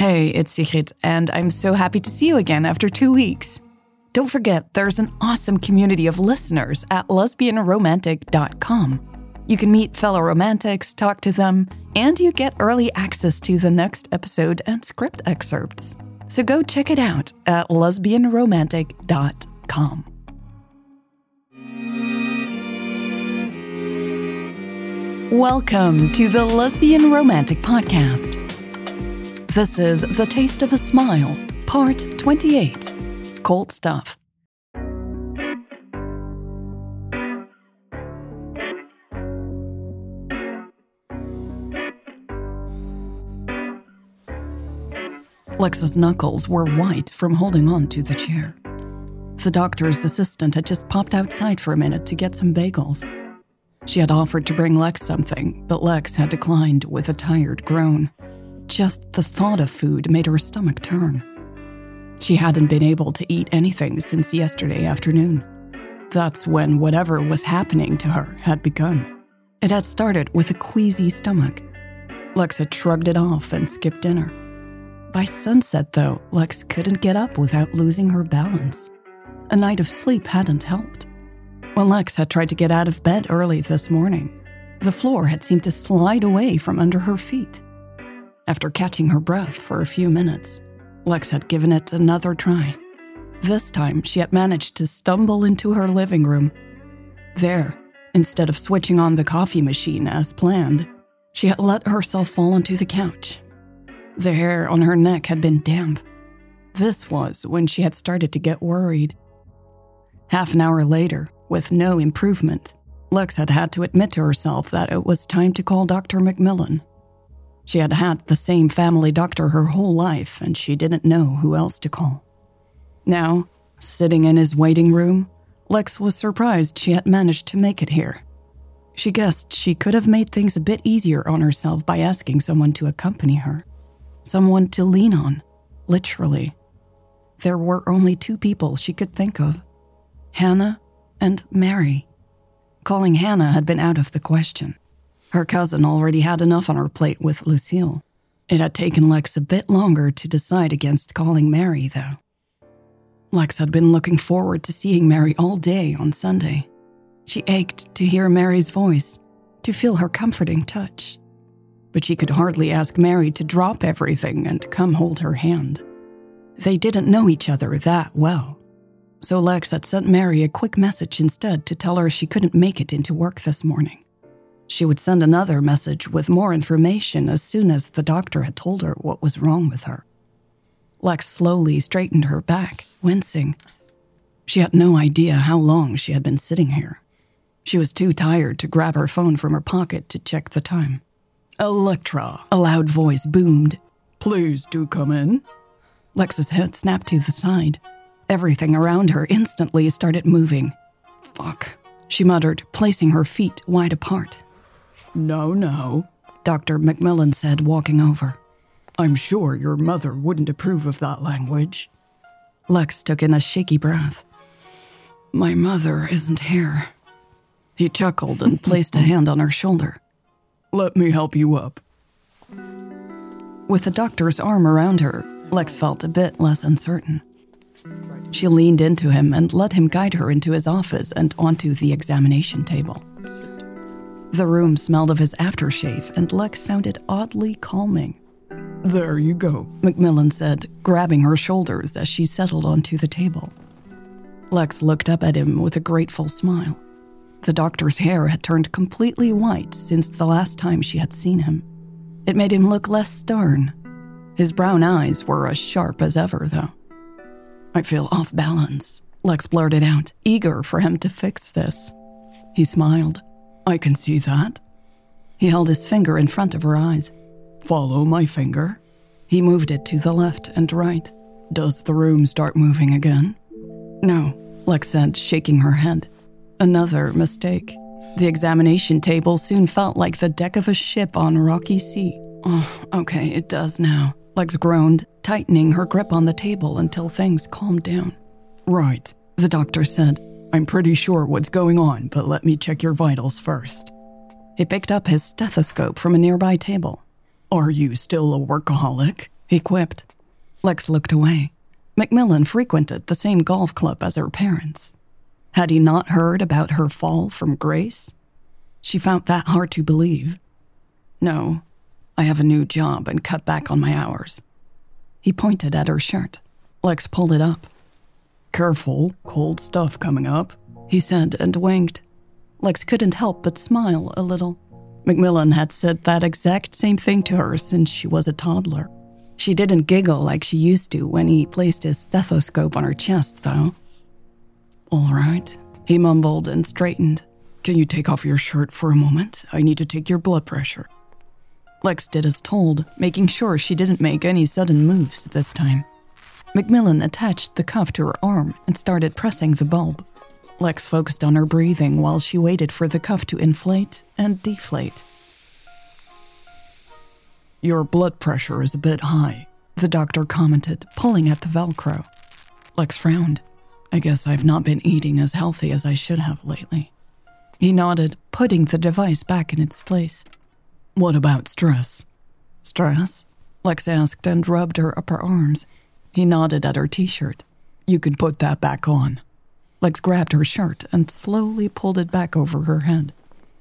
Hey, it's Sigrid, and I'm so happy to see you again after two weeks. Don't forget, there's an awesome community of listeners at lesbianromantic.com. You can meet fellow romantics, talk to them, and you get early access to the next episode and script excerpts. So go check it out at lesbianromantic.com. Welcome to the Lesbian Romantic Podcast. This is The Taste of a Smile, Part 28 Cold Stuff. Lex's knuckles were white from holding on to the chair. The doctor's assistant had just popped outside for a minute to get some bagels. She had offered to bring Lex something, but Lex had declined with a tired groan. Just the thought of food made her stomach turn. She hadn't been able to eat anything since yesterday afternoon. That's when whatever was happening to her had begun. It had started with a queasy stomach. Lex had shrugged it off and skipped dinner. By sunset, though, Lex couldn't get up without losing her balance. A night of sleep hadn't helped. When Lex had tried to get out of bed early this morning, the floor had seemed to slide away from under her feet. After catching her breath for a few minutes, Lex had given it another try. This time, she had managed to stumble into her living room. There, instead of switching on the coffee machine as planned, she had let herself fall onto the couch. The hair on her neck had been damp. This was when she had started to get worried. Half an hour later, with no improvement, Lex had had to admit to herself that it was time to call Dr. McMillan. She had had the same family doctor her whole life, and she didn't know who else to call. Now, sitting in his waiting room, Lex was surprised she had managed to make it here. She guessed she could have made things a bit easier on herself by asking someone to accompany her. Someone to lean on, literally. There were only two people she could think of Hannah and Mary. Calling Hannah had been out of the question. Her cousin already had enough on her plate with Lucille. It had taken Lex a bit longer to decide against calling Mary, though. Lex had been looking forward to seeing Mary all day on Sunday. She ached to hear Mary's voice, to feel her comforting touch. But she could hardly ask Mary to drop everything and come hold her hand. They didn't know each other that well. So Lex had sent Mary a quick message instead to tell her she couldn't make it into work this morning. She would send another message with more information as soon as the doctor had told her what was wrong with her. Lex slowly straightened her back, wincing. She had no idea how long she had been sitting here. She was too tired to grab her phone from her pocket to check the time. Electra, a loud voice boomed. Please do come in. Lex's head snapped to the side. Everything around her instantly started moving. Fuck, she muttered, placing her feet wide apart. No, no, Dr. McMillan said, walking over. I'm sure your mother wouldn't approve of that language. Lex took in a shaky breath. My mother isn't here. He chuckled and placed a hand on her shoulder. Let me help you up. With the doctor's arm around her, Lex felt a bit less uncertain. She leaned into him and let him guide her into his office and onto the examination table. The room smelled of his aftershave, and Lex found it oddly calming. There you go, McMillan said, grabbing her shoulders as she settled onto the table. Lex looked up at him with a grateful smile. The doctor's hair had turned completely white since the last time she had seen him. It made him look less stern. His brown eyes were as sharp as ever, though. I feel off balance, Lex blurted out, eager for him to fix this. He smiled. I can see that. He held his finger in front of her eyes. Follow my finger. He moved it to the left and right. Does the room start moving again? No, Lex said, shaking her head. Another mistake. The examination table soon felt like the deck of a ship on rocky sea. Oh, okay, it does now. Lex groaned, tightening her grip on the table until things calmed down. Right, the doctor said. I'm pretty sure what's going on, but let me check your vitals first. He picked up his stethoscope from a nearby table. Are you still a workaholic? he quipped. Lex looked away. Macmillan frequented the same golf club as her parents. Had he not heard about her fall from grace? She found that hard to believe. No, I have a new job and cut back on my hours. He pointed at her shirt. Lex pulled it up. Careful, cold stuff coming up, he said and winked. Lex couldn't help but smile a little. Macmillan had said that exact same thing to her since she was a toddler. She didn't giggle like she used to when he placed his stethoscope on her chest, though. All right, he mumbled and straightened. Can you take off your shirt for a moment? I need to take your blood pressure. Lex did as told, making sure she didn't make any sudden moves this time. Macmillan attached the cuff to her arm and started pressing the bulb. Lex focused on her breathing while she waited for the cuff to inflate and deflate. Your blood pressure is a bit high, the doctor commented, pulling at the Velcro. Lex frowned. I guess I've not been eating as healthy as I should have lately. He nodded, putting the device back in its place. What about stress? Stress? Lex asked and rubbed her upper arms. He nodded at her t shirt. You can put that back on. Lex grabbed her shirt and slowly pulled it back over her head.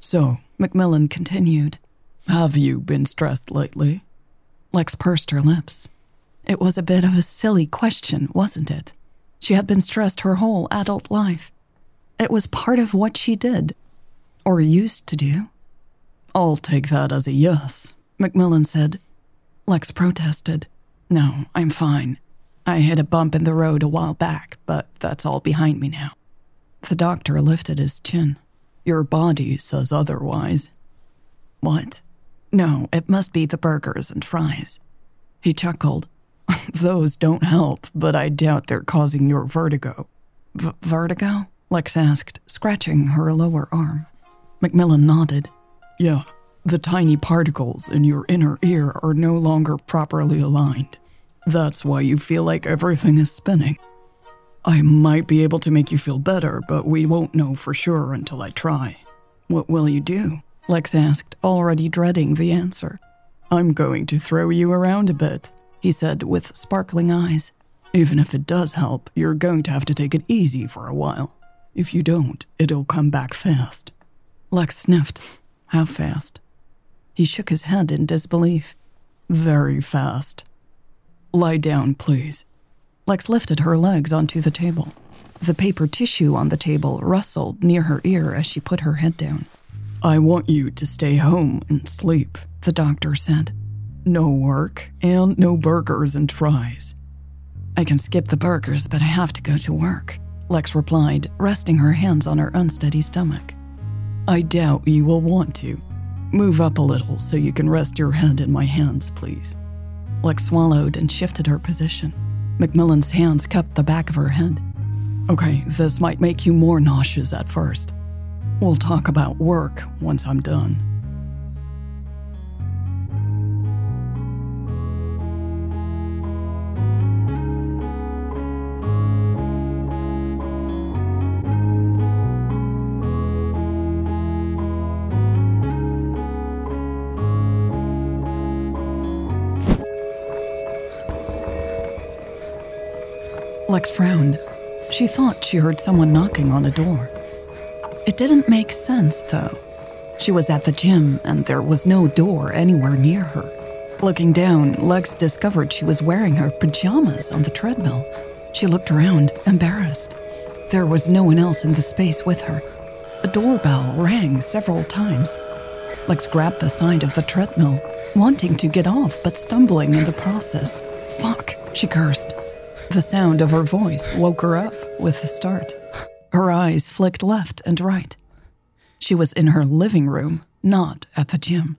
So, Macmillan continued, have you been stressed lately? Lex pursed her lips. It was a bit of a silly question, wasn't it? She had been stressed her whole adult life. It was part of what she did, or used to do. I'll take that as a yes, Macmillan said. Lex protested. No, I'm fine. I hit a bump in the road a while back, but that's all behind me now. The doctor lifted his chin. Your body says otherwise. What? No, it must be the burgers and fries. He chuckled. Those don't help, but I doubt they're causing your vertigo. V- vertigo? Lex asked, scratching her lower arm. Macmillan nodded. Yeah, the tiny particles in your inner ear are no longer properly aligned. That's why you feel like everything is spinning. I might be able to make you feel better, but we won't know for sure until I try. What will you do? Lex asked, already dreading the answer. I'm going to throw you around a bit, he said with sparkling eyes. Even if it does help, you're going to have to take it easy for a while. If you don't, it'll come back fast. Lex sniffed. How fast? He shook his head in disbelief. Very fast. Lie down, please. Lex lifted her legs onto the table. The paper tissue on the table rustled near her ear as she put her head down. I want you to stay home and sleep, the doctor said. No work and no burgers and fries. I can skip the burgers, but I have to go to work, Lex replied, resting her hands on her unsteady stomach. I doubt you will want to. Move up a little so you can rest your head in my hands, please. Lex swallowed and shifted her position. McMillan's hands cupped the back of her head. Okay, this might make you more nauseous at first, We'll talk about work once I'm done. Lex frowned. She thought she heard someone knocking on a door. It didn't make sense, though. She was at the gym, and there was no door anywhere near her. Looking down, Lex discovered she was wearing her pajamas on the treadmill. She looked around, embarrassed. There was no one else in the space with her. A doorbell rang several times. Lex grabbed the side of the treadmill, wanting to get off but stumbling in the process. Fuck, she cursed. The sound of her voice woke her up with a start. Her eyes flicked left and right. She was in her living room, not at the gym.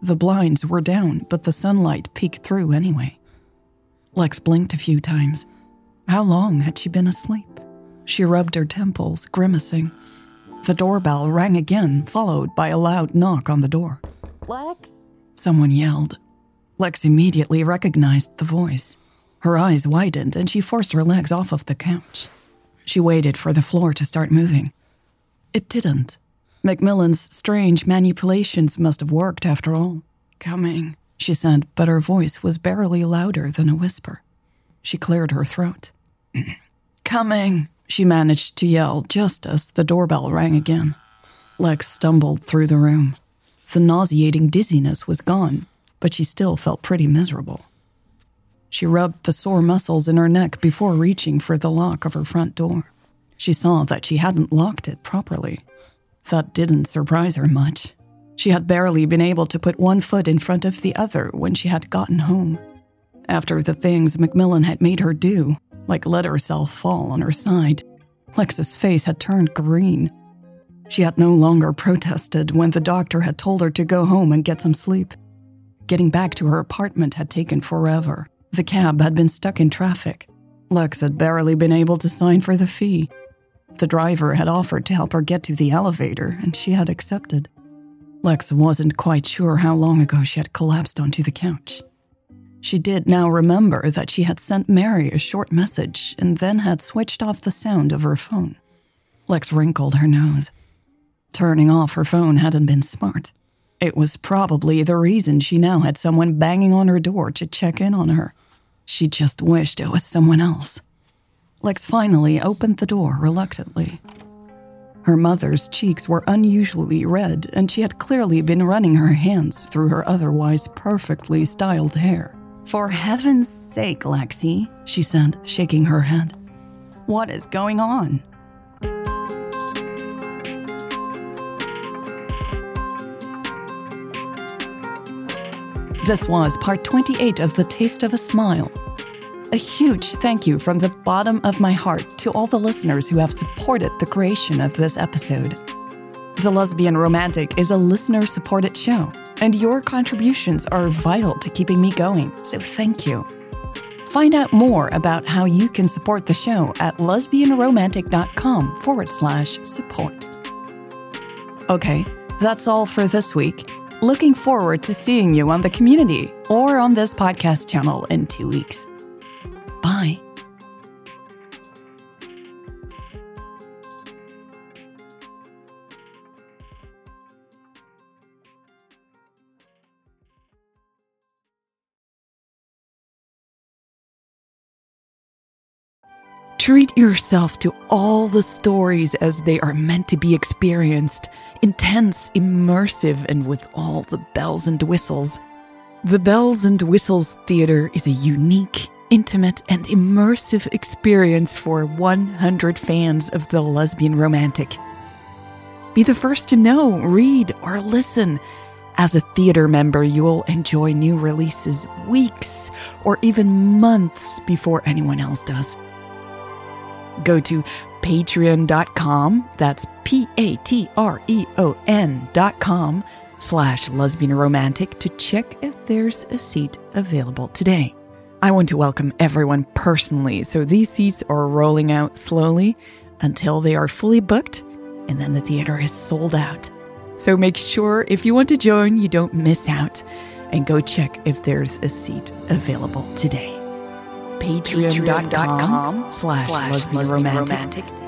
The blinds were down, but the sunlight peeked through anyway. Lex blinked a few times. How long had she been asleep? She rubbed her temples, grimacing. The doorbell rang again, followed by a loud knock on the door. Lex? Someone yelled. Lex immediately recognized the voice. Her eyes widened and she forced her legs off of the couch. She waited for the floor to start moving. It didn't. Macmillan's strange manipulations must have worked after all. Coming, she said, but her voice was barely louder than a whisper. She cleared her throat. Coming, she managed to yell just as the doorbell rang again. Lex stumbled through the room. The nauseating dizziness was gone, but she still felt pretty miserable. She rubbed the sore muscles in her neck before reaching for the lock of her front door. She saw that she hadn't locked it properly. That didn't surprise her much. She had barely been able to put one foot in front of the other when she had gotten home. After the things Macmillan had made her do, like let herself fall on her side, Lex's face had turned green. She had no longer protested when the doctor had told her to go home and get some sleep. Getting back to her apartment had taken forever. The cab had been stuck in traffic. Lex had barely been able to sign for the fee. The driver had offered to help her get to the elevator, and she had accepted. Lex wasn't quite sure how long ago she had collapsed onto the couch. She did now remember that she had sent Mary a short message and then had switched off the sound of her phone. Lex wrinkled her nose. Turning off her phone hadn't been smart. It was probably the reason she now had someone banging on her door to check in on her. She just wished it was someone else. Lex finally opened the door reluctantly. Her mother's cheeks were unusually red, and she had clearly been running her hands through her otherwise perfectly styled hair. For heaven's sake, Lexi, she said, shaking her head. What is going on? This was part 28 of The Taste of a Smile. A huge thank you from the bottom of my heart to all the listeners who have supported the creation of this episode. The Lesbian Romantic is a listener supported show, and your contributions are vital to keeping me going, so thank you. Find out more about how you can support the show at lesbianromantic.com forward slash support. Okay, that's all for this week. Looking forward to seeing you on the community or on this podcast channel in two weeks. Bye. Treat yourself to all the stories as they are meant to be experienced intense, immersive, and with all the bells and whistles. The Bells and Whistles Theater is a unique, intimate, and immersive experience for 100 fans of the lesbian romantic. Be the first to know, read, or listen. As a theater member, you will enjoy new releases weeks or even months before anyone else does. Go to patreon.com, that's P A T R E O N.com slash lesbian romantic to check if there's a seat available today. I want to welcome everyone personally, so these seats are rolling out slowly until they are fully booked, and then the theater is sold out. So make sure if you want to join, you don't miss out, and go check if there's a seat available today patreon.com slash lesbian romantic